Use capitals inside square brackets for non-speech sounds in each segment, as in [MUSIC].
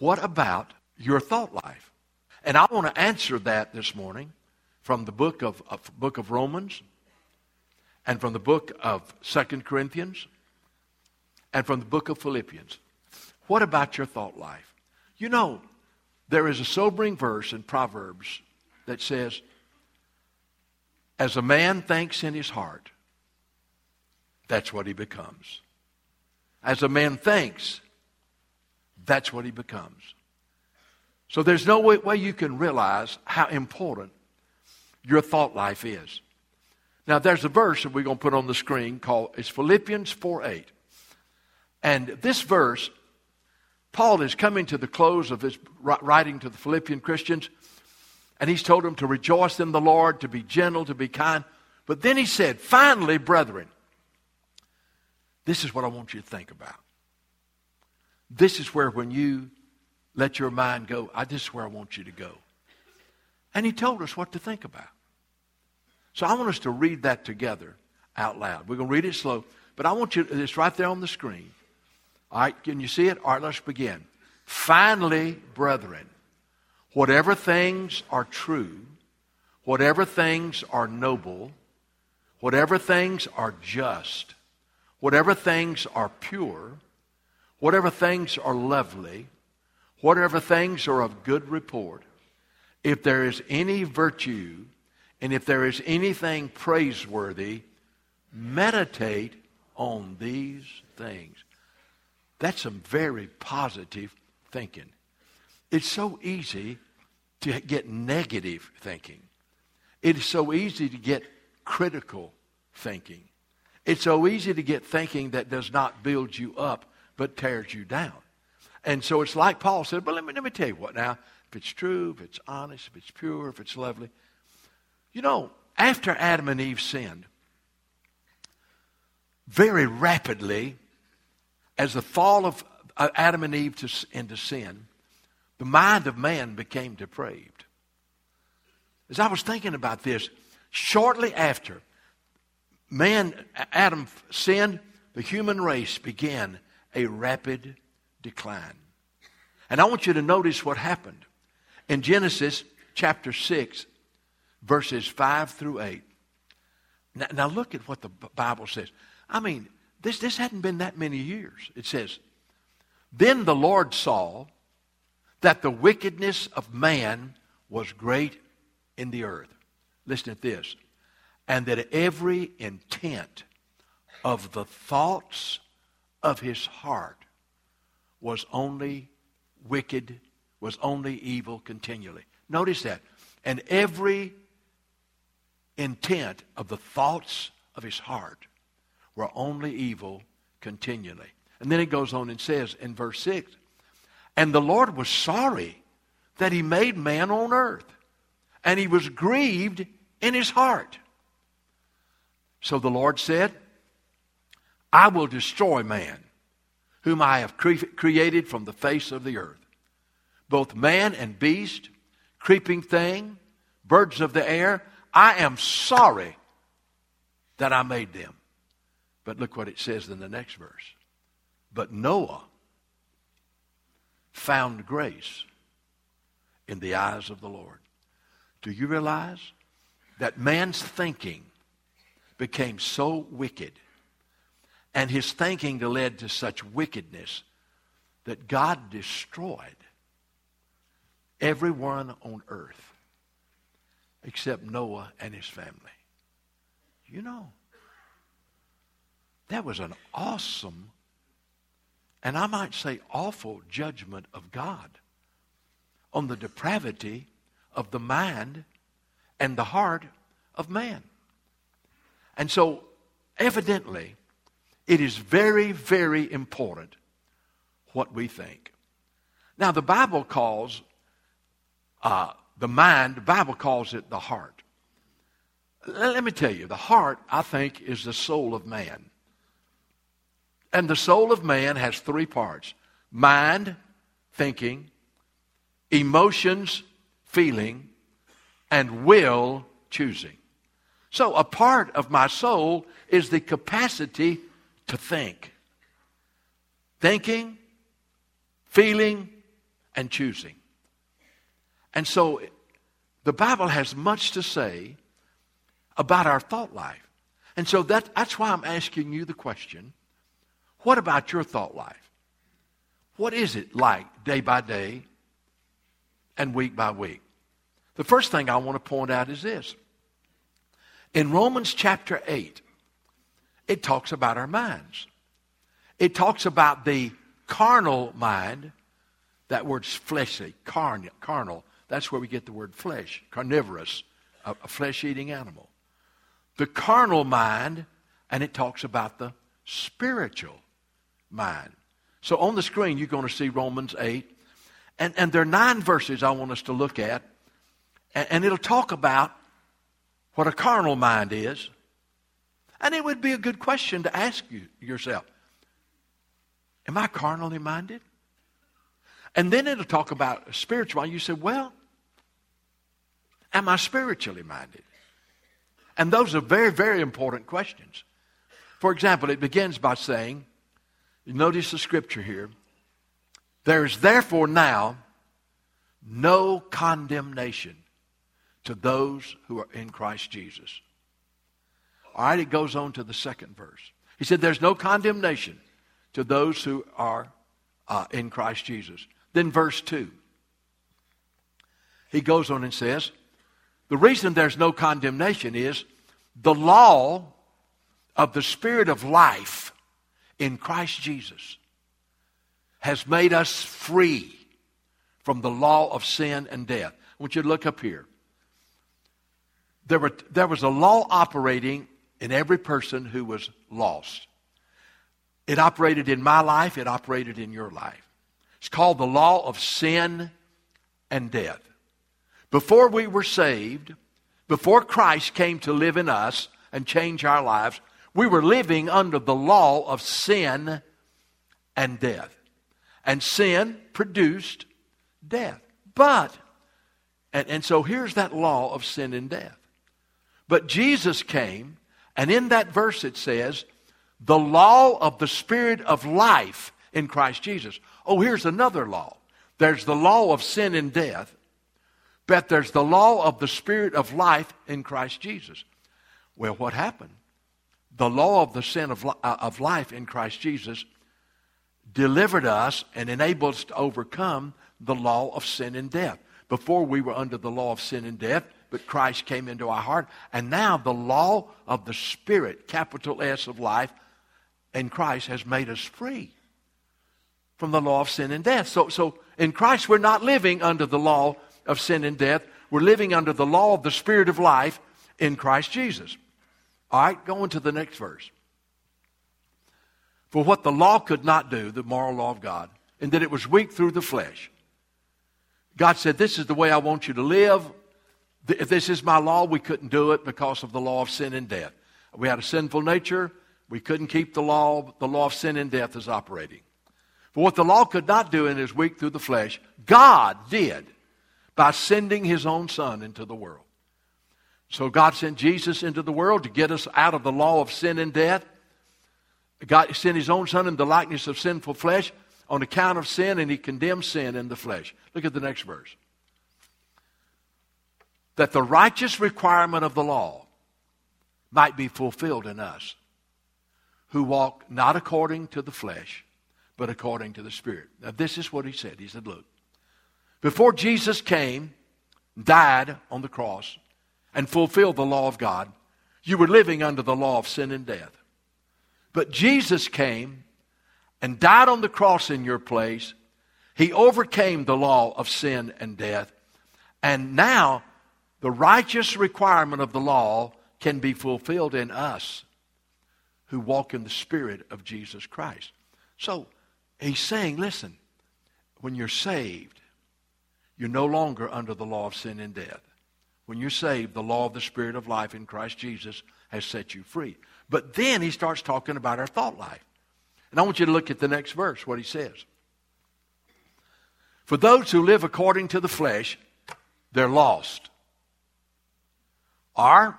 what about your thought life? And I want to answer that this morning from the book of, of book of Romans and from the book of Second Corinthians and from the book of Philippians. What about your thought life? You know, there is a sobering verse in Proverbs that says, As a man thinks in his heart, that's what he becomes. As a man thinks, that's what he becomes. So there's no way, way you can realize how important your thought life is. Now, there's a verse that we're going to put on the screen called, it's Philippians 4 8. And this verse, Paul is coming to the close of his writing to the Philippian Christians, and he's told them to rejoice in the Lord, to be gentle, to be kind. But then he said, finally, brethren, this is what I want you to think about. This is where when you let your mind go, I, this is where I want you to go. And he told us what to think about. So I want us to read that together out loud. We're going to read it slow, but I want you, it's right there on the screen. All right, can you see it? All right, let's begin. Finally, brethren, whatever things are true, whatever things are noble, whatever things are just, whatever things are pure, whatever things are lovely, whatever things are of good report, if there is any virtue and if there is anything praiseworthy, meditate on these things. That's some very positive thinking. It's so easy to get negative thinking. It is so easy to get critical thinking. It's so easy to get thinking that does not build you up but tears you down. And so it's like Paul said, but let me, let me tell you what now. If it's true, if it's honest, if it's pure, if it's lovely. You know, after Adam and Eve sinned, very rapidly, as the fall of Adam and Eve to, into sin, the mind of man became depraved. As I was thinking about this, shortly after man, Adam sinned, the human race began a rapid decline. And I want you to notice what happened. In Genesis chapter 6, verses 5 through 8. Now, now look at what the Bible says. I mean, this, this hadn't been that many years. It says, Then the Lord saw that the wickedness of man was great in the earth. Listen to this. And that every intent of the thoughts of his heart was only wicked, was only evil continually. Notice that. And every intent of the thoughts of his heart were only evil continually. And then it goes on and says in verse 6 And the Lord was sorry that he made man on earth, and he was grieved in his heart. So the Lord said, I will destroy man, whom I have cre- created from the face of the earth, both man and beast, creeping thing, birds of the air. I am sorry that I made them. But look what it says in the next verse. But Noah found grace in the eyes of the Lord. Do you realize that man's thinking became so wicked and his thinking led to such wickedness that God destroyed everyone on earth except Noah and his family. You know, that was an awesome, and I might say awful judgment of God on the depravity of the mind and the heart of man. And so, evidently, it is very, very important what we think. Now, the Bible calls uh, the mind, the Bible calls it the heart. Let me tell you, the heart, I think, is the soul of man. And the soul of man has three parts mind, thinking, emotions, feeling, and will, choosing. So, a part of my soul is the capacity to think. Thinking, feeling, and choosing. And so the Bible has much to say about our thought life. And so that, that's why I'm asking you the question what about your thought life? What is it like day by day and week by week? The first thing I want to point out is this. In Romans chapter 8, it talks about our minds. It talks about the carnal mind. That word's fleshly, carn, carnal. That's where we get the word flesh, carnivorous, a, a flesh eating animal. The carnal mind, and it talks about the spiritual mind. So on the screen, you're going to see Romans 8. And, and there are nine verses I want us to look at. And, and it'll talk about what a carnal mind is. And it would be a good question to ask you yourself Am I carnally minded? And then it'll talk about spiritual. You say, Well, am I spiritually minded? And those are very, very important questions. For example, it begins by saying, Notice the scripture here. There is therefore now no condemnation to those who are in Christ Jesus. All right, it goes on to the second verse. He said, There's no condemnation to those who are uh, in Christ Jesus. Then, verse 2. He goes on and says, The reason there's no condemnation is the law of the Spirit of life in Christ Jesus has made us free from the law of sin and death. I want you to look up here. There, were, there was a law operating in every person who was lost. It operated in my life, it operated in your life. It's called the law of sin and death. Before we were saved, before Christ came to live in us and change our lives, we were living under the law of sin and death. And sin produced death. But, and, and so here's that law of sin and death. But Jesus came, and in that verse it says, the law of the Spirit of life in Christ Jesus. Oh, here's another law. There's the law of sin and death, but there's the law of the Spirit of life in Christ Jesus. Well, what happened? The law of the sin of, uh, of life in Christ Jesus delivered us and enabled us to overcome the law of sin and death. Before we were under the law of sin and death, but Christ came into our heart. And now the law of the Spirit, capital S of life, in Christ has made us free from the law of sin and death. So, so in Christ, we're not living under the law of sin and death. We're living under the law of the Spirit of life in Christ Jesus. All right, going to the next verse. For what the law could not do, the moral law of God, and that it was weak through the flesh. God said, This is the way I want you to live. If this is my law, we couldn't do it because of the law of sin and death. We had a sinful nature. We couldn't keep the law. The law of sin and death is operating. For what the law could not do in his weak through the flesh, God did by sending his own Son into the world. So God sent Jesus into the world to get us out of the law of sin and death. God sent his own Son in the likeness of sinful flesh on account of sin, and he condemned sin in the flesh. Look at the next verse that the righteous requirement of the law might be fulfilled in us who walk not according to the flesh, but according to the Spirit. Now, this is what he said. He said, Look, before Jesus came, died on the cross, and fulfilled the law of God, you were living under the law of sin and death. But Jesus came and died on the cross in your place. He overcame the law of sin and death. And now the righteous requirement of the law can be fulfilled in us who walk in the Spirit of Jesus Christ. So he's saying, listen, when you're saved, you're no longer under the law of sin and death. When you're saved, the law of the Spirit of life in Christ Jesus has set you free. But then he starts talking about our thought life. And I want you to look at the next verse, what he says. For those who live according to the flesh, they're lost. Or,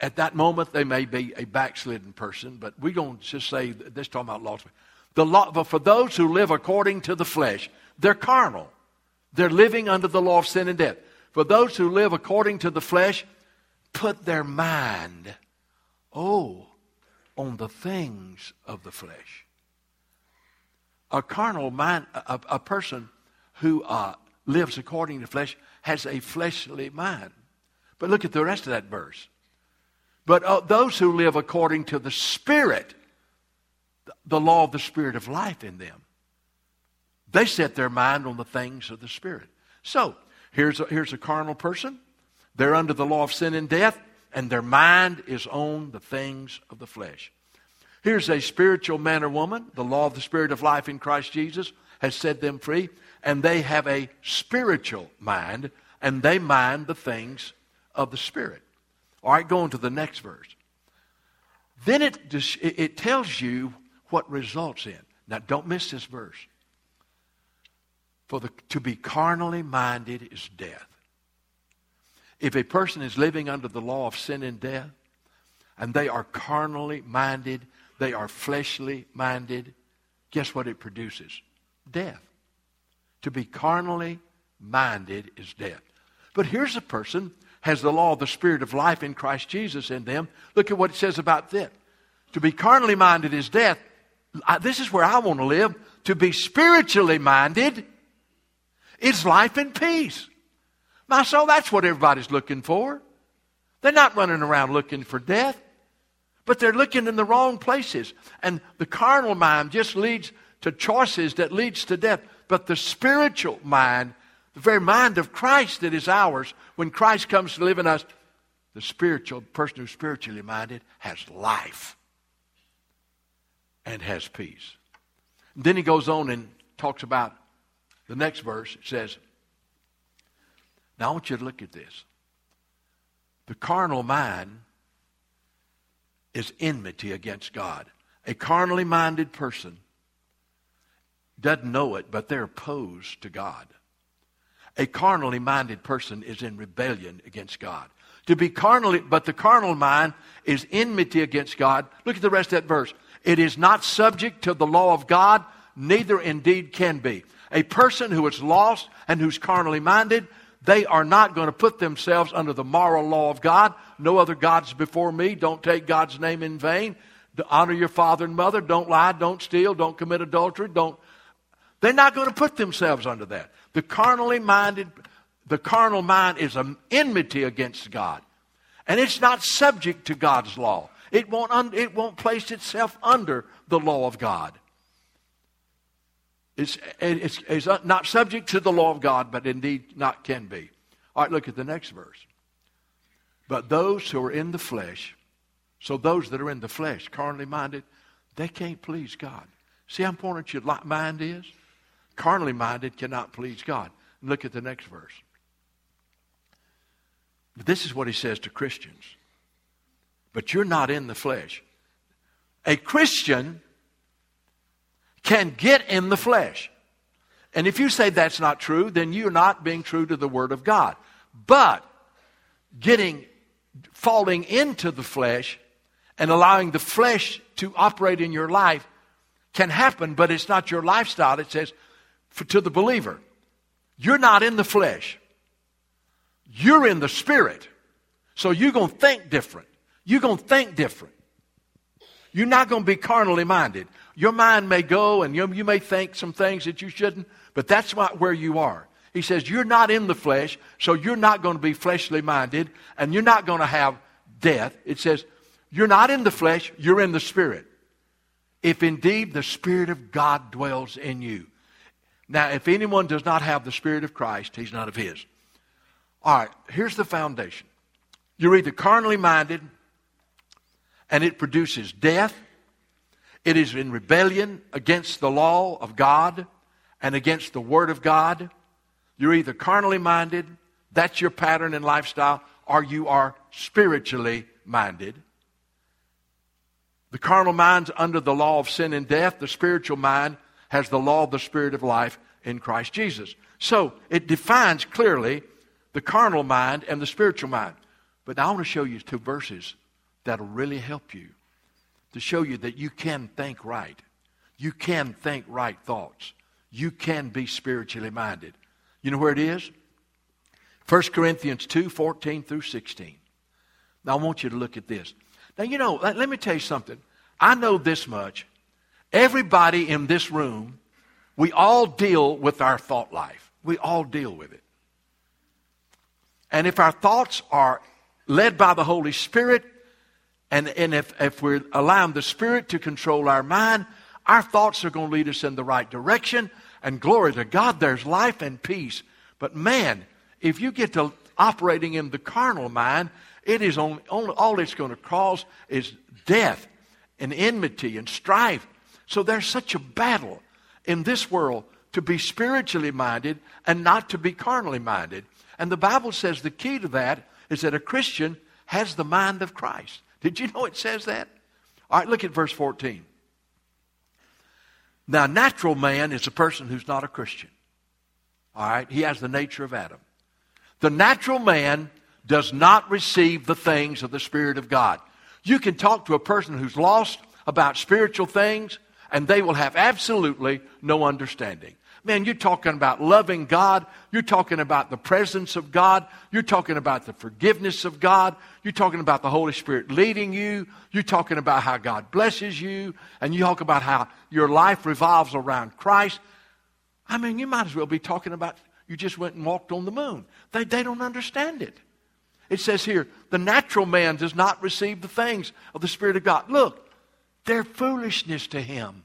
at that moment, they may be a backslidden person, but we're going to just say this talking about lost. The law, but for those who live according to the flesh, they're carnal. They're living under the law of sin and death. For those who live according to the flesh, put their mind, oh, on the things of the flesh. A carnal mind, a, a person who uh, lives according to flesh has a fleshly mind. But look at the rest of that verse. But uh, those who live according to the Spirit, the law of the Spirit of life in them, they set their mind on the things of the Spirit. So, here's a, here's a carnal person. They're under the law of sin and death, and their mind is on the things of the flesh. Here's a spiritual man or woman. The law of the Spirit of life in Christ Jesus has set them free, and they have a spiritual mind, and they mind the things of the Spirit. All right, going to the next verse. Then it, it tells you what results in. Now, don't miss this verse. For the, to be carnally minded is death. If a person is living under the law of sin and death, and they are carnally minded, they are fleshly minded, guess what it produces? Death. To be carnally minded is death. But here's a person has the law of the Spirit of life in Christ Jesus in them. Look at what it says about that. To be carnally minded is death. I, this is where I want to live. To be spiritually minded is life and peace. My soul, that's what everybody's looking for. They're not running around looking for death, but they're looking in the wrong places. And the carnal mind just leads to choices that leads to death. But the spiritual mind the very mind of Christ that is ours, when Christ comes to live in us, the spiritual person who's spiritually minded has life and has peace. And then he goes on and talks about the next verse. It says, Now I want you to look at this. The carnal mind is enmity against God. A carnally minded person doesn't know it, but they're opposed to God. A carnally minded person is in rebellion against God. To be carnally, but the carnal mind is enmity against God. Look at the rest of that verse. It is not subject to the law of God, neither indeed can be. A person who is lost and who's carnally minded, they are not going to put themselves under the moral law of God. No other gods before me. Don't take God's name in vain. Honor your father and mother. Don't lie. Don't steal. Don't commit adultery. Don't. They're not going to put themselves under that. The carnally minded, the carnal mind is an enmity against God. And it's not subject to God's law. It won't, un, it won't place itself under the law of God. It's, it's, it's not subject to the law of God, but indeed not can be. All right, look at the next verse. But those who are in the flesh, so those that are in the flesh, carnally minded, they can't please God. See how important your mind is? Carnally minded cannot please God. Look at the next verse. This is what he says to Christians. But you're not in the flesh. A Christian can get in the flesh. And if you say that's not true, then you're not being true to the Word of God. But getting, falling into the flesh and allowing the flesh to operate in your life can happen, but it's not your lifestyle. It says, for, to the believer. You're not in the flesh. You're in the spirit. So you're going to think different. You're going to think different. You're not going to be carnally minded. Your mind may go and you, you may think some things that you shouldn't, but that's not where you are. He says, You're not in the flesh, so you're not going to be fleshly minded, and you're not going to have death. It says, You're not in the flesh, you're in the Spirit. If indeed the Spirit of God dwells in you. Now, if anyone does not have the Spirit of Christ, he's not of his. All right, here's the foundation. You're either carnally minded, and it produces death. It is in rebellion against the law of God and against the Word of God. You're either carnally minded, that's your pattern and lifestyle, or you are spiritually minded. The carnal mind's under the law of sin and death. The spiritual mind has the law of the Spirit of life in Christ Jesus. So it defines clearly the carnal mind and the spiritual mind. But I want to show you two verses that'll really help you to show you that you can think right. You can think right thoughts. You can be spiritually minded. You know where it is? 1 Corinthians 2 14 through 16. Now, I want you to look at this. Now, you know, let, let me tell you something. I know this much. Everybody in this room, we all deal with our thought life. We all deal with it. And if our thoughts are led by the Holy Spirit, and, and if, if we're allowing the Spirit to control our mind, our thoughts are going to lead us in the right direction. And glory to God, there's life and peace. But man, if you get to operating in the carnal mind, it is only, only all it's going to cause is death and enmity and strife. So there's such a battle in this world to be spiritually minded and not to be carnally minded. And the Bible says the key to that is that a Christian has the mind of Christ. Did you know it says that? All right, look at verse 14. Now, natural man is a person who's not a Christian. All right, he has the nature of Adam. The natural man does not receive the things of the Spirit of God. You can talk to a person who's lost about spiritual things, and they will have absolutely no understanding. Man, you're talking about loving God. You're talking about the presence of God. You're talking about the forgiveness of God. You're talking about the Holy Spirit leading you. You're talking about how God blesses you. And you talk about how your life revolves around Christ. I mean, you might as well be talking about you just went and walked on the moon. They, they don't understand it. It says here, the natural man does not receive the things of the Spirit of God. Look, they're foolishness to him.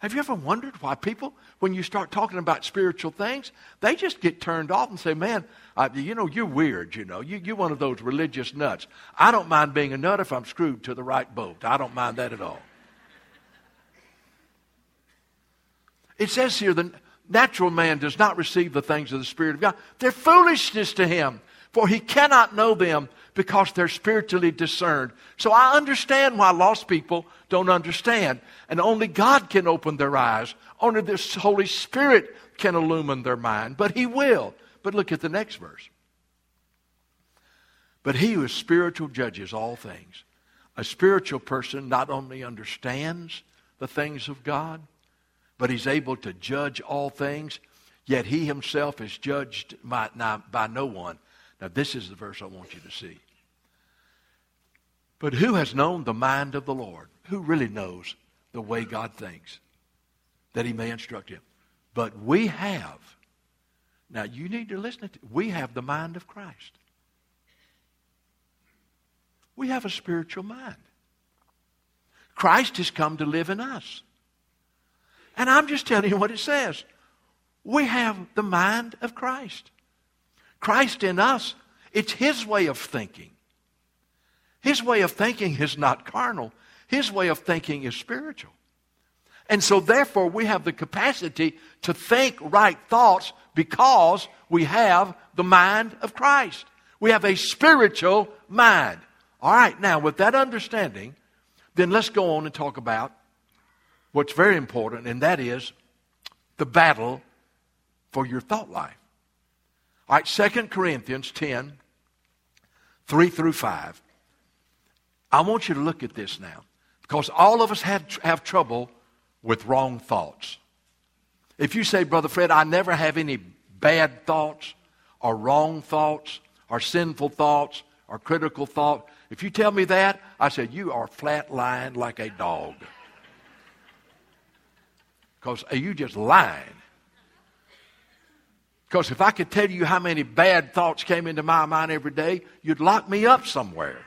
Have you ever wondered why people, when you start talking about spiritual things, they just get turned off and say, man, uh, you know, you're weird, you know. You, you're one of those religious nuts. I don't mind being a nut if I'm screwed to the right boat. I don't mind that at all. It says here, the natural man does not receive the things of the Spirit of God. They're foolishness to him, for he cannot know them because they're spiritually discerned. So I understand why lost people don't understand. And only God can open their eyes. Only the Holy Spirit can illumine their mind. But He will. But look at the next verse. But He who is spiritual judges all things. A spiritual person not only understands the things of God, but he's able to judge all things, yet he himself is judged by, by no one. Now, this is the verse I want you to see. But who has known the mind of the Lord? Who really knows the way God thinks that he may instruct him? But we have, now you need to listen to, we have the mind of Christ. We have a spiritual mind. Christ has come to live in us. And I'm just telling you what it says. We have the mind of Christ. Christ in us, it's His way of thinking. His way of thinking is not carnal, His way of thinking is spiritual. And so, therefore, we have the capacity to think right thoughts because we have the mind of Christ. We have a spiritual mind. All right, now, with that understanding, then let's go on and talk about what's very important, and that is the battle for your thought life. All right, 2 Corinthians 10, 3 through 5. I want you to look at this now because all of us have, have trouble with wrong thoughts. If you say, Brother Fred, I never have any bad thoughts or wrong thoughts or sinful thoughts or critical thought, if you tell me that, I said, you are flat lying like a dog. Because uh, you just lying. Because if I could tell you how many bad thoughts came into my mind every day, you'd lock me up somewhere.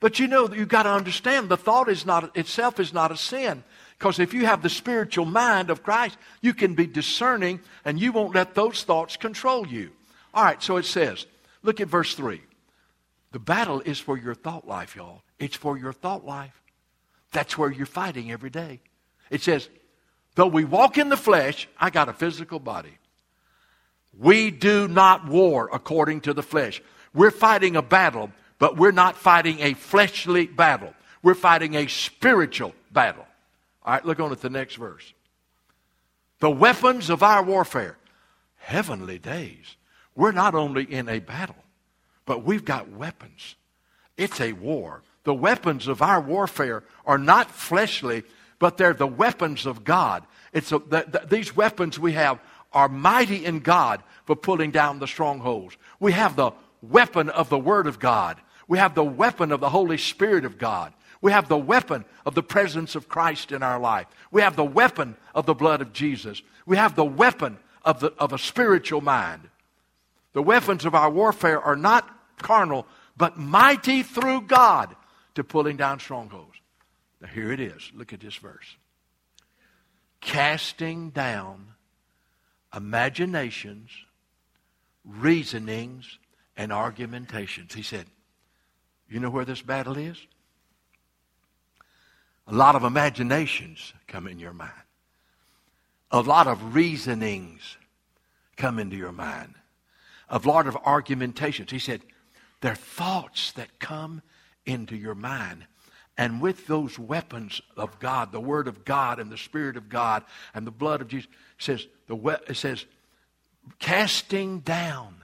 But you know, that you've got to understand the thought is not, itself is not a sin. Because if you have the spiritual mind of Christ, you can be discerning and you won't let those thoughts control you. All right, so it says, look at verse 3. The battle is for your thought life, y'all. It's for your thought life. That's where you're fighting every day. It says, though we walk in the flesh, I got a physical body. We do not war according to the flesh. We're fighting a battle but we're not fighting a fleshly battle. We're fighting a spiritual battle. All right, look on at the next verse. The weapons of our warfare, heavenly days. We're not only in a battle, but we've got weapons. It's a war. The weapons of our warfare are not fleshly, but they're the weapons of God. It's a, the, the, these weapons we have are mighty in God for pulling down the strongholds. We have the weapon of the Word of God. We have the weapon of the Holy Spirit of God. We have the weapon of the presence of Christ in our life. We have the weapon of the blood of Jesus. We have the weapon of, the, of a spiritual mind. The weapons of our warfare are not carnal, but mighty through God to pulling down strongholds. Now, here it is. Look at this verse. Casting down imaginations, reasonings, and argumentations. He said, You know where this battle is? A lot of imaginations come in your mind. A lot of reasonings come into your mind. A lot of argumentations. He said, They're thoughts that come into your mind. And with those weapons of God, the Word of God and the Spirit of God and the blood of Jesus, says, the, it says casting down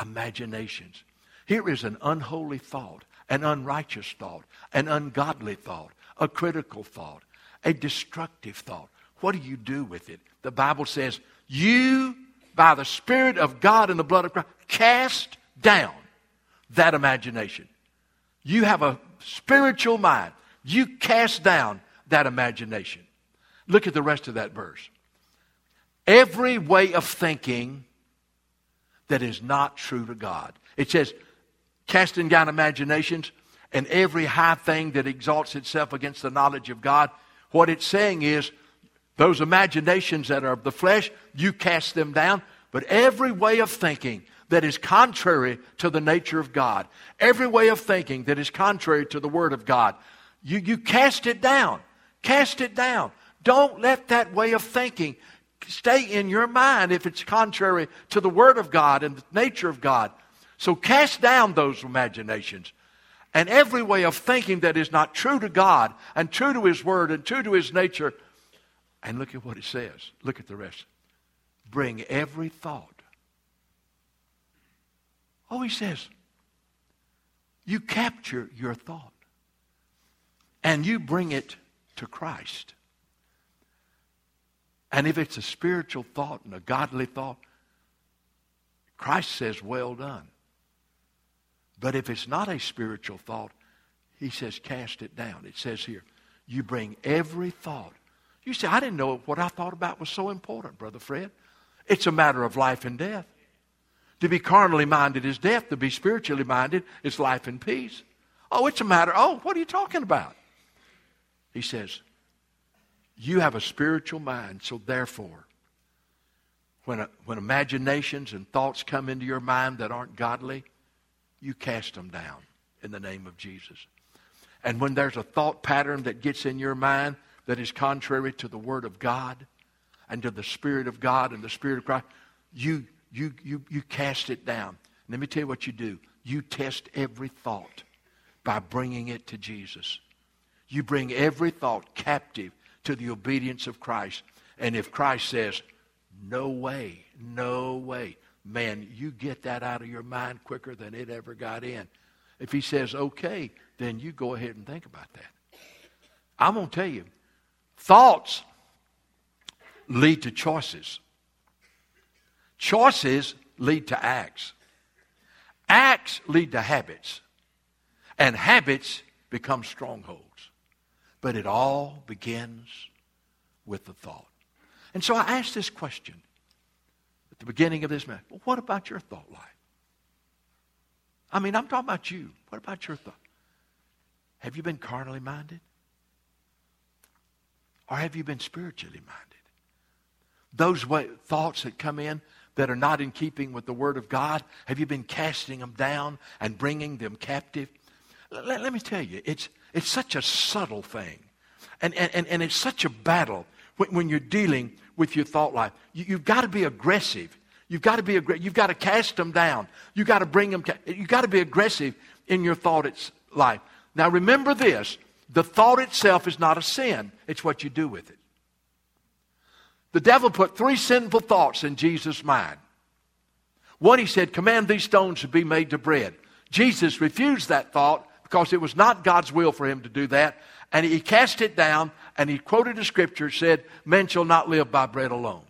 imaginations. Here is an unholy thought, an unrighteous thought, an ungodly thought, a critical thought, a destructive thought. What do you do with it? The Bible says, you, by the Spirit of God and the blood of Christ, cast down that imagination. You have a spiritual mind. You cast down that imagination. Look at the rest of that verse. Every way of thinking that is not true to God. It says, casting down imaginations and every high thing that exalts itself against the knowledge of God. What it's saying is, those imaginations that are of the flesh, you cast them down. But every way of thinking that is contrary to the nature of God, every way of thinking that is contrary to the Word of God, you, you cast it down. Cast it down. Don't let that way of thinking stay in your mind if it's contrary to the Word of God and the nature of God. So cast down those imaginations and every way of thinking that is not true to God and true to His Word and true to His nature. And look at what it says. Look at the rest. Bring every thought. Oh, he says, you capture your thought and you bring it to Christ. And if it's a spiritual thought and a godly thought, Christ says, well done. But if it's not a spiritual thought, he says, cast it down. It says here, you bring every thought. You say, I didn't know what I thought about was so important, Brother Fred. It's a matter of life and death. To be carnally minded is death. To be spiritually minded is life and peace. Oh, it's a matter. Oh, what are you talking about? He says, You have a spiritual mind, so therefore, when, a, when imaginations and thoughts come into your mind that aren't godly, you cast them down in the name of Jesus. And when there's a thought pattern that gets in your mind that is contrary to the Word of God and to the Spirit of God and the Spirit of Christ, you, you, you, you cast it down. Let me tell you what you do. You test every thought by bringing it to Jesus. You bring every thought captive to the obedience of Christ. And if Christ says, no way, no way, man, you get that out of your mind quicker than it ever got in. If he says, okay, then you go ahead and think about that. I'm going to tell you, thoughts lead to choices. Choices lead to acts. Acts lead to habits. And habits become strongholds. But it all begins with the thought. And so I ask this question at the beginning of this message. Well, what about your thought life? I mean, I'm talking about you. What about your thought? Have you been carnally minded? Or have you been spiritually minded? Those way, thoughts that come in that are not in keeping with the Word of God, have you been casting them down and bringing them captive? Let, let me tell you, it's, it's such a subtle thing. And, and, and it's such a battle when, when you're dealing with your thought life. You, have got to be aggressive. You've got to be aggressive. You've got to cast them down. You've got to bring them. You've got to be aggressive in your thought life. Now remember this: the thought itself is not a sin. It's what you do with it. The devil put three sinful thoughts in Jesus' mind. One, he said, "Command these stones to be made to bread." Jesus refused that thought because it was not God's will for him to do that. and he cast it down, and he quoted a scripture said, "Men shall not live by bread alone."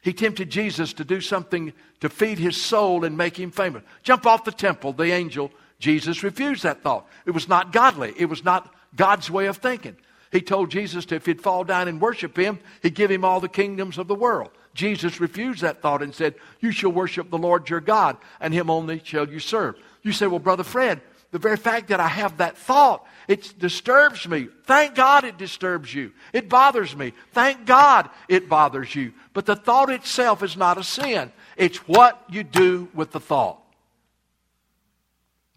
He tempted Jesus to do something to feed his soul and make him famous. Jump off the temple, the angel. Jesus refused that thought. It was not godly. It was not God's way of thinking. He told Jesus to, if he'd fall down and worship him, he'd give him all the kingdoms of the world. Jesus refused that thought and said, You shall worship the Lord your God, and him only shall you serve. You say, Well, Brother Fred, the very fact that I have that thought, it disturbs me. Thank God it disturbs you. It bothers me. Thank God it bothers you. But the thought itself is not a sin, it's what you do with the thought.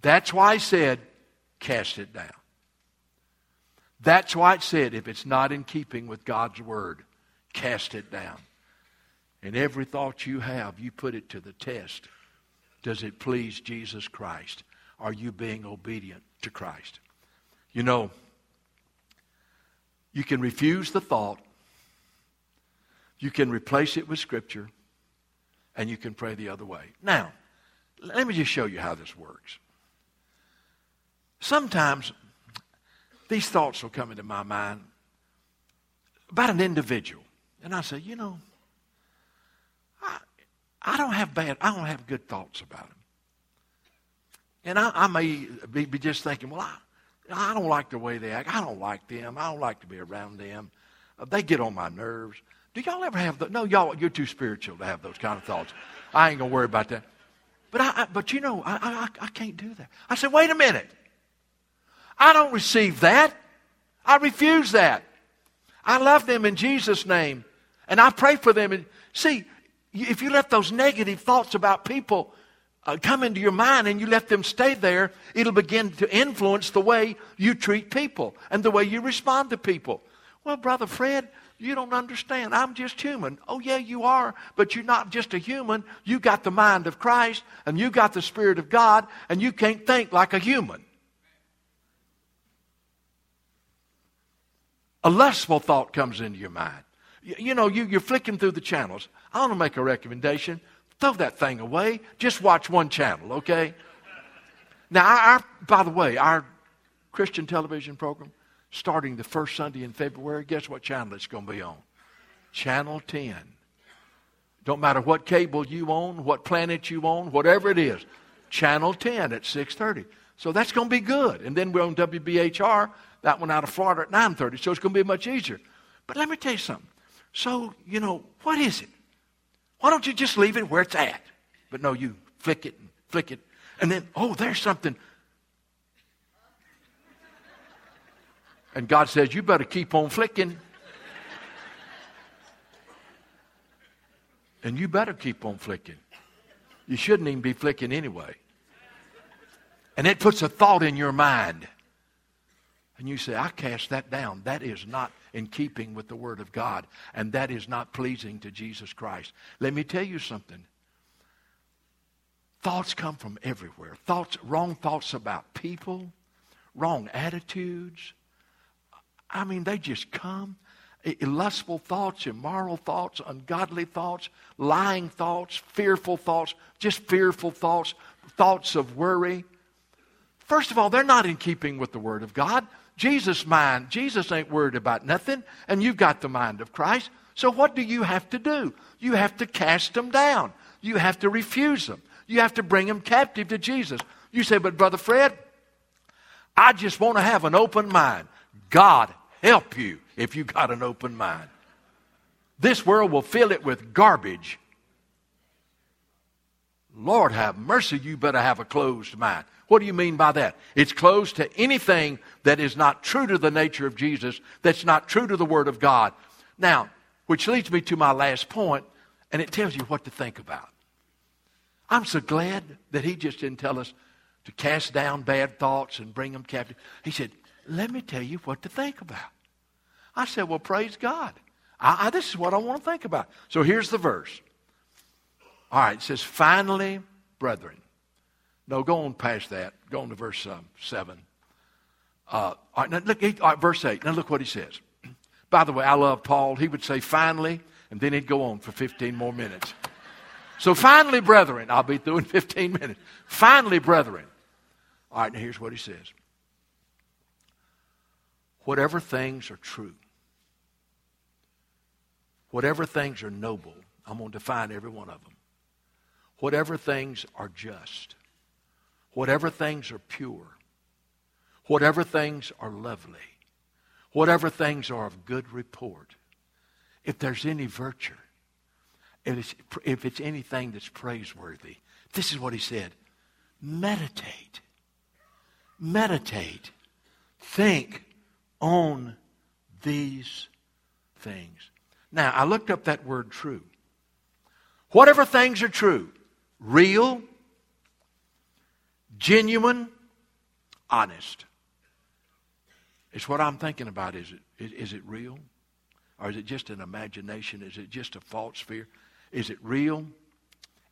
That's why I said, cast it down. That's why it said, if it's not in keeping with God's word, cast it down. And every thought you have, you put it to the test. Does it please Jesus Christ? Are you being obedient to Christ? You know, you can refuse the thought, you can replace it with Scripture, and you can pray the other way. Now, let me just show you how this works. Sometimes these thoughts will come into my mind about an individual. And I say, you know, I, I don't have bad, I don't have good thoughts about him. And I, I may be, be, just thinking, well, I, I don't like the way they act. I don't like them. I don't like to be around them. Uh, they get on my nerves. Do y'all ever have the, no, y'all, you're too spiritual to have those kind of thoughts. I ain't going to worry about that. But, I, I but you know, I, I, I can't do that. I said, wait a minute. I don't receive that. I refuse that. I love them in Jesus' name. And I pray for them. And see, if you let those negative thoughts about people uh, come into your mind and you let them stay there, it'll begin to influence the way you treat people and the way you respond to people. Well, Brother Fred, you don't understand. I'm just human. Oh, yeah, you are, but you're not just a human. You got the mind of Christ and you got the Spirit of God, and you can't think like a human. A lustful thought comes into your mind. You, you know, you, you're flicking through the channels. I want to make a recommendation. Throw that thing away. Just watch one channel, okay? Now, our, by the way, our Christian television program, starting the first Sunday in February, guess what channel it's going to be on? Channel 10. Don't matter what cable you own, what planet you own, whatever it is. Channel 10 at 6.30. So that's going to be good. And then we're on WBHR that one out of Florida at 9.30, so it's going to be much easier. But let me tell you something. So, you know, what is it? Why don't you just leave it where it's at? But no, you flick it and flick it. And then, oh, there's something. And God says, you better keep on flicking. and you better keep on flicking. You shouldn't even be flicking anyway. And it puts a thought in your mind and you say, I cast that down. That is not in keeping with the Word of God, and that is not pleasing to Jesus Christ. Let me tell you something. Thoughts come from everywhere. Thoughts, wrong thoughts about people, wrong attitudes. I mean, they just come. Lustful thoughts, immoral thoughts, ungodly thoughts, lying thoughts, fearful thoughts, just fearful thoughts, thoughts of worry. First of all, they're not in keeping with the Word of God. Jesus' mind, Jesus ain't worried about nothing, and you've got the mind of Christ. So what do you have to do? You have to cast them down. You have to refuse them. You have to bring them captive to Jesus. You say, but Brother Fred, I just want to have an open mind. God help you if you got an open mind. This world will fill it with garbage. Lord have mercy, you better have a closed mind. What do you mean by that? It's closed to anything that is not true to the nature of Jesus, that's not true to the Word of God. Now, which leads me to my last point, and it tells you what to think about. I'm so glad that he just didn't tell us to cast down bad thoughts and bring them captive. He said, Let me tell you what to think about. I said, Well, praise God. I, I, this is what I want to think about. So here's the verse. All right, it says, Finally, brethren. No, go on past that. Go on to verse um, 7. Uh, all right, now look, all right, verse 8. Now look what he says. [CLEARS THROAT] By the way, I love Paul. He would say, finally, and then he'd go on for 15 more minutes. So finally, brethren, I'll be through [LAUGHS] in 15 minutes. Finally, brethren. All right, now here's what he says. whatever things are true, whatever things are noble, I'm going to define every one of them. Whatever things are just, whatever things are pure, whatever things are lovely, whatever things are of good report, if there's any virtue, if it's, if it's anything that's praiseworthy, this is what he said meditate. Meditate. Think on these things. Now, I looked up that word true. Whatever things are true, real, genuine, honest. It's what I'm thinking about. Is it, is it real? Or is it just an imagination? Is it just a false fear? Is it real?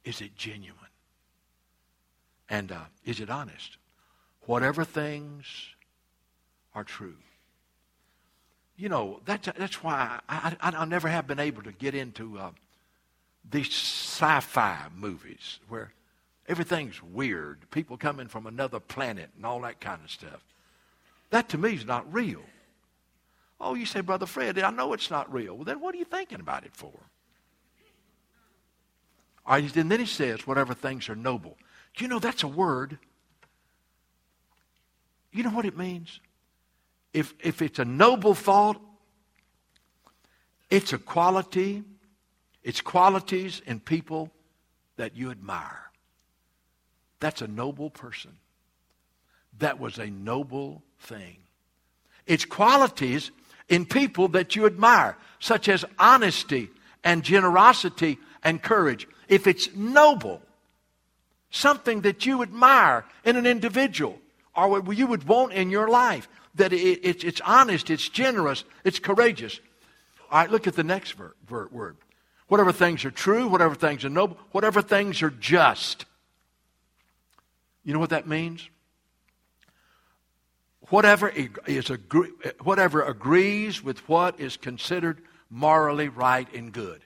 Is it genuine? And uh, is it honest? Whatever things are true. You know, that's, that's why I, I, I never have been able to get into uh, these sci fi movies where everything's weird, people coming from another planet and all that kind of stuff. That to me is not real. Oh, you say, Brother Fred, I know it's not real. Well, then what are you thinking about it for? Right, and then he says, whatever things are noble. Do you know that's a word? You know what it means? If, if it's a noble thought, it's a quality, it's qualities in people that you admire. That's a noble person. That was a noble thing. It's qualities in people that you admire, such as honesty and generosity and courage. If it's noble, something that you admire in an individual or what you would want in your life, that it, it, it's honest, it's generous, it's courageous. All right, look at the next ver, ver, word. Whatever things are true, whatever things are noble, whatever things are just. You know what that means? Whatever, is agree, whatever agrees with what is considered morally right and good.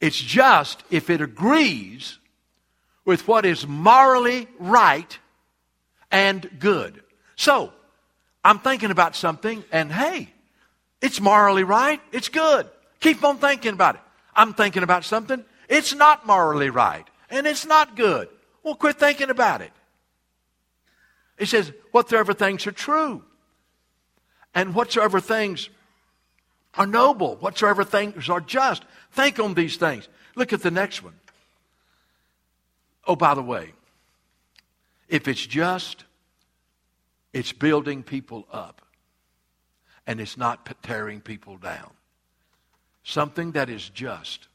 It's just if it agrees with what is morally right and good. So, I'm thinking about something, and hey, it's morally right, it's good. Keep on thinking about it. I'm thinking about something, it's not morally right, and it's not good. Well, quit thinking about it. He says, whatsoever things are true, and whatsoever things are noble, whatsoever things are just. Think on these things. Look at the next one. Oh, by the way, if it's just, it's building people up and it's not tearing people down. Something that is just,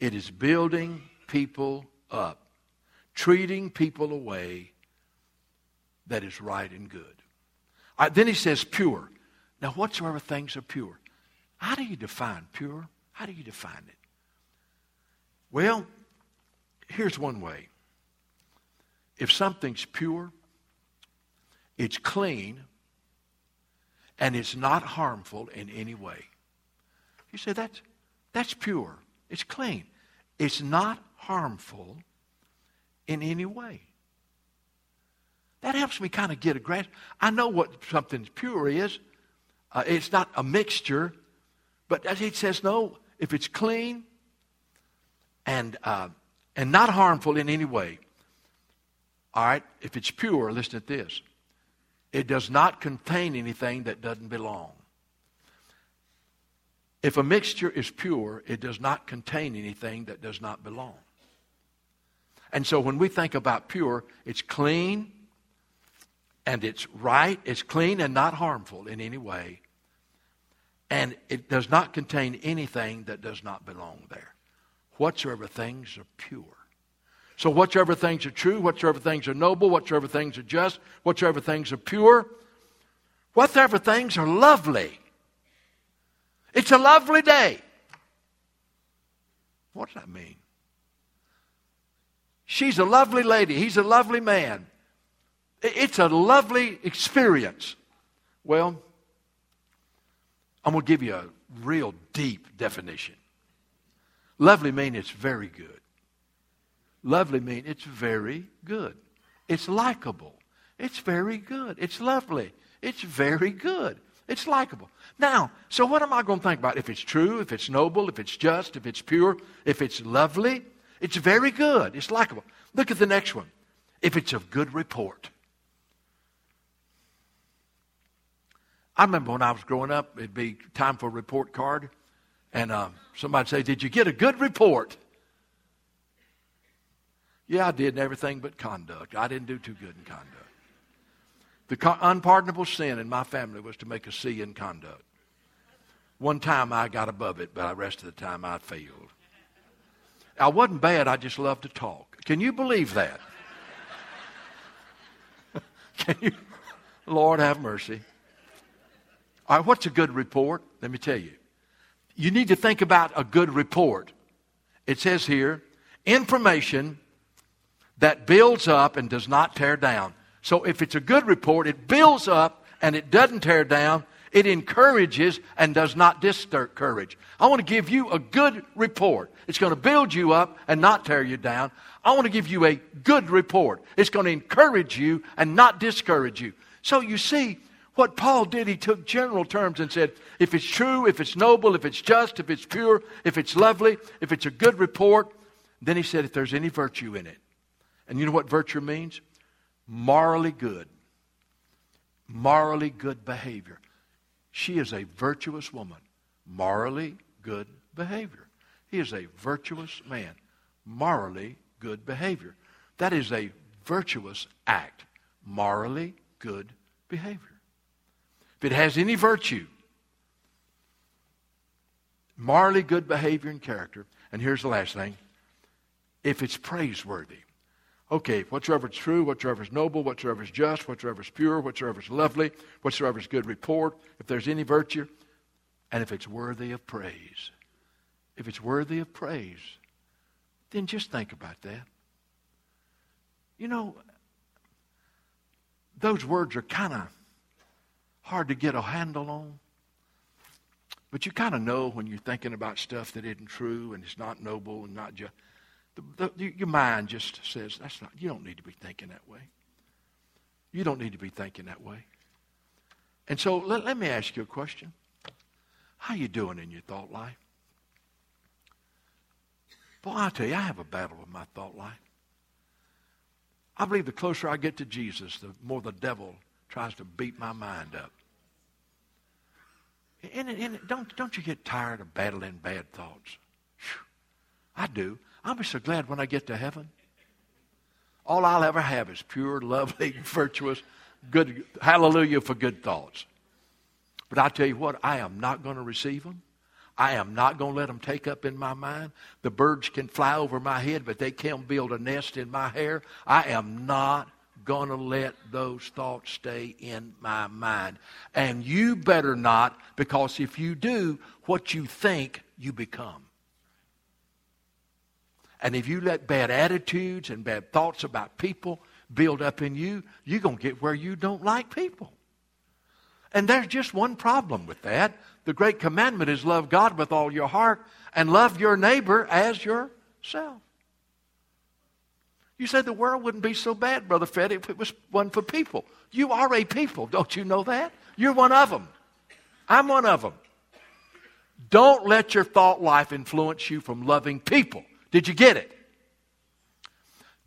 it is building people up, treating people away that is right and good. Right, then he says pure. Now, whatsoever things are pure. How do you define pure? How do you define it? Well, here's one way. If something's pure, it's clean, and it's not harmful in any way. You say that's, that's pure. It's clean. It's not harmful in any way. That helps me kind of get a grasp. I know what something's pure is. Uh, it's not a mixture, but as he says, no, if it's clean and uh, and not harmful in any way. All right, if it's pure, listen to this. It does not contain anything that doesn't belong. If a mixture is pure, it does not contain anything that does not belong. And so when we think about pure, it's clean and it's right, it's clean and not harmful in any way. And it does not contain anything that does not belong there whatsoever things are pure. So, whatsoever things are true, whatsoever things are noble, whatsoever things are just, whatsoever things are pure, whatsoever things are lovely. It's a lovely day. What does that mean? She's a lovely lady. He's a lovely man. It's a lovely experience. Well, I'm going to give you a real deep definition. Lovely mean it's very good. Lovely mean it's very good. It's likable. It's very good. It's lovely. It's very good. It's likable. Now, so what am I going to think about? If it's true, if it's noble, if it's just, if it's pure, if it's lovely, it's very good. It's likable. Look at the next one. If it's of good report. I remember when I was growing up, it'd be time for a report card, and uh, somebody'd say, Did you get a good report? Yeah, I did in everything but conduct. I didn't do too good in conduct. The unpardonable sin in my family was to make a C in conduct. One time I got above it, but the rest of the time I failed. I wasn't bad, I just loved to talk. Can you believe that? [LAUGHS] Can you? Lord have mercy. All right, what's a good report? Let me tell you. You need to think about a good report. It says here, information that builds up and does not tear down. So if it's a good report, it builds up and it doesn't tear down. It encourages and does not discourage. I want to give you a good report. It's going to build you up and not tear you down. I want to give you a good report. It's going to encourage you and not discourage you. So you see, what Paul did, he took general terms and said, if it's true, if it's noble, if it's just, if it's pure, if it's lovely, if it's a good report, then he said, if there's any virtue in it. And you know what virtue means? Morally good. Morally good behavior. She is a virtuous woman. Morally good behavior. He is a virtuous man. Morally good behavior. That is a virtuous act. Morally good behavior if it has any virtue, morally good behavior and character, and here's the last thing if it's praiseworthy. Okay, whatsoever is true, whatsoever is noble, whatsoever is just, whatsoever is pure, whatsoever is lovely, whatsoever is good report, if there's any virtue, and if it's worthy of praise. If it's worthy of praise, then just think about that. You know, those words are kind of hard to get a handle on. But you kind of know when you're thinking about stuff that isn't true and it's not noble and not just. The, the, your mind just says, that's not, you don't need to be thinking that way. You don't need to be thinking that way. And so let, let me ask you a question. How you doing in your thought life? Boy, I tell you, I have a battle with my thought life. I believe the closer I get to Jesus, the more the devil tries to beat my mind up. And, and don't, don't you get tired of battling bad thoughts? Whew. I do. I'll be so glad when I get to heaven. All I'll ever have is pure, lovely, [LAUGHS] virtuous, good, hallelujah for good thoughts. But I tell you what, I am not going to receive them. I am not going to let them take up in my mind. The birds can fly over my head, but they can't build a nest in my hair. I am not going to let those thoughts stay in my mind. And you better not, because if you do, what you think, you become. And if you let bad attitudes and bad thoughts about people build up in you, you're going to get where you don't like people. And there's just one problem with that. The great commandment is love God with all your heart and love your neighbor as yourself. You said the world wouldn't be so bad, Brother Fred, if it was one for people. You are a people, don't you know that? You're one of them. I'm one of them. Don't let your thought life influence you from loving people. Did you get it?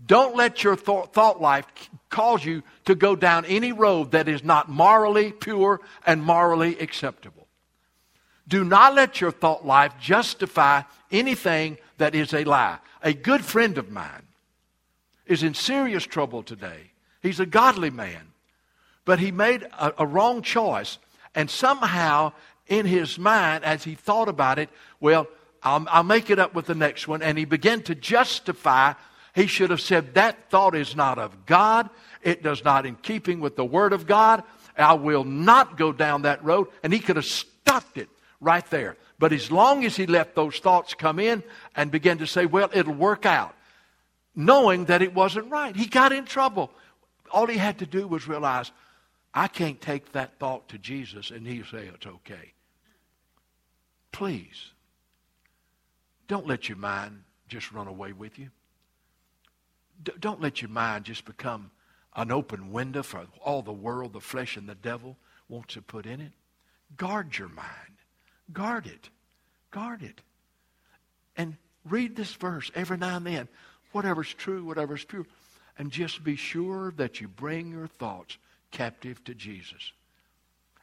Don't let your th- thought life cause you to go down any road that is not morally pure and morally acceptable. Do not let your thought life justify anything that is a lie. A good friend of mine is in serious trouble today. He's a godly man, but he made a, a wrong choice. And somehow, in his mind, as he thought about it, well, I'll, I'll make it up with the next one. And he began to justify. He should have said, That thought is not of God. It does not in keeping with the Word of God. I will not go down that road. And he could have stopped it right there. But as long as he let those thoughts come in and began to say, Well, it'll work out knowing that it wasn't right. He got in trouble. All he had to do was realize, I can't take that thought to Jesus and he'll say it's okay. Please, don't let your mind just run away with you. D- don't let your mind just become an open window for all the world, the flesh, and the devil wants to put in it. Guard your mind. Guard it. Guard it. And read this verse every now and then. Whatever's true, whatever's pure. And just be sure that you bring your thoughts captive to Jesus.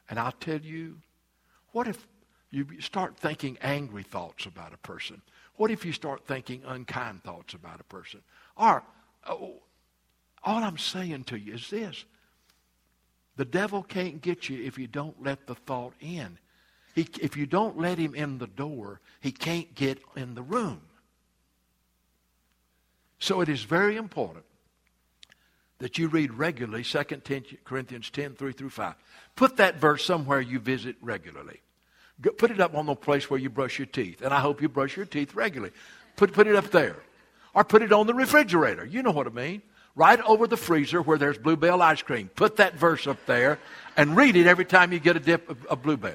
And I'll tell you, what if you start thinking angry thoughts about a person? What if you start thinking unkind thoughts about a person? Or, oh, all I'm saying to you is this the devil can't get you if you don't let the thought in. He, if you don't let him in the door, he can't get in the room. So it is very important that you read regularly 2 Corinthians 10, 3 through 5. Put that verse somewhere you visit regularly. Put it up on the place where you brush your teeth. And I hope you brush your teeth regularly. Put, put it up there. Or put it on the refrigerator. You know what I mean right over the freezer where there's Blue Bell ice cream. Put that verse up there and read it every time you get a dip of, of Blue Bell.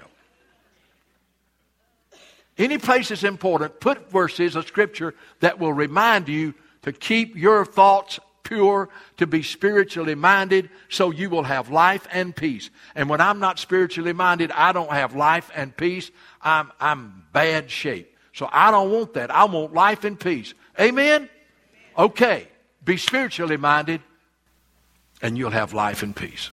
Any place is important, put verses of Scripture that will remind you to keep your thoughts pure, to be spiritually minded, so you will have life and peace. And when I'm not spiritually minded, I don't have life and peace. I'm, I'm bad shape. So I don't want that. I want life and peace. Amen? Okay. Be spiritually minded, and you'll have life and peace.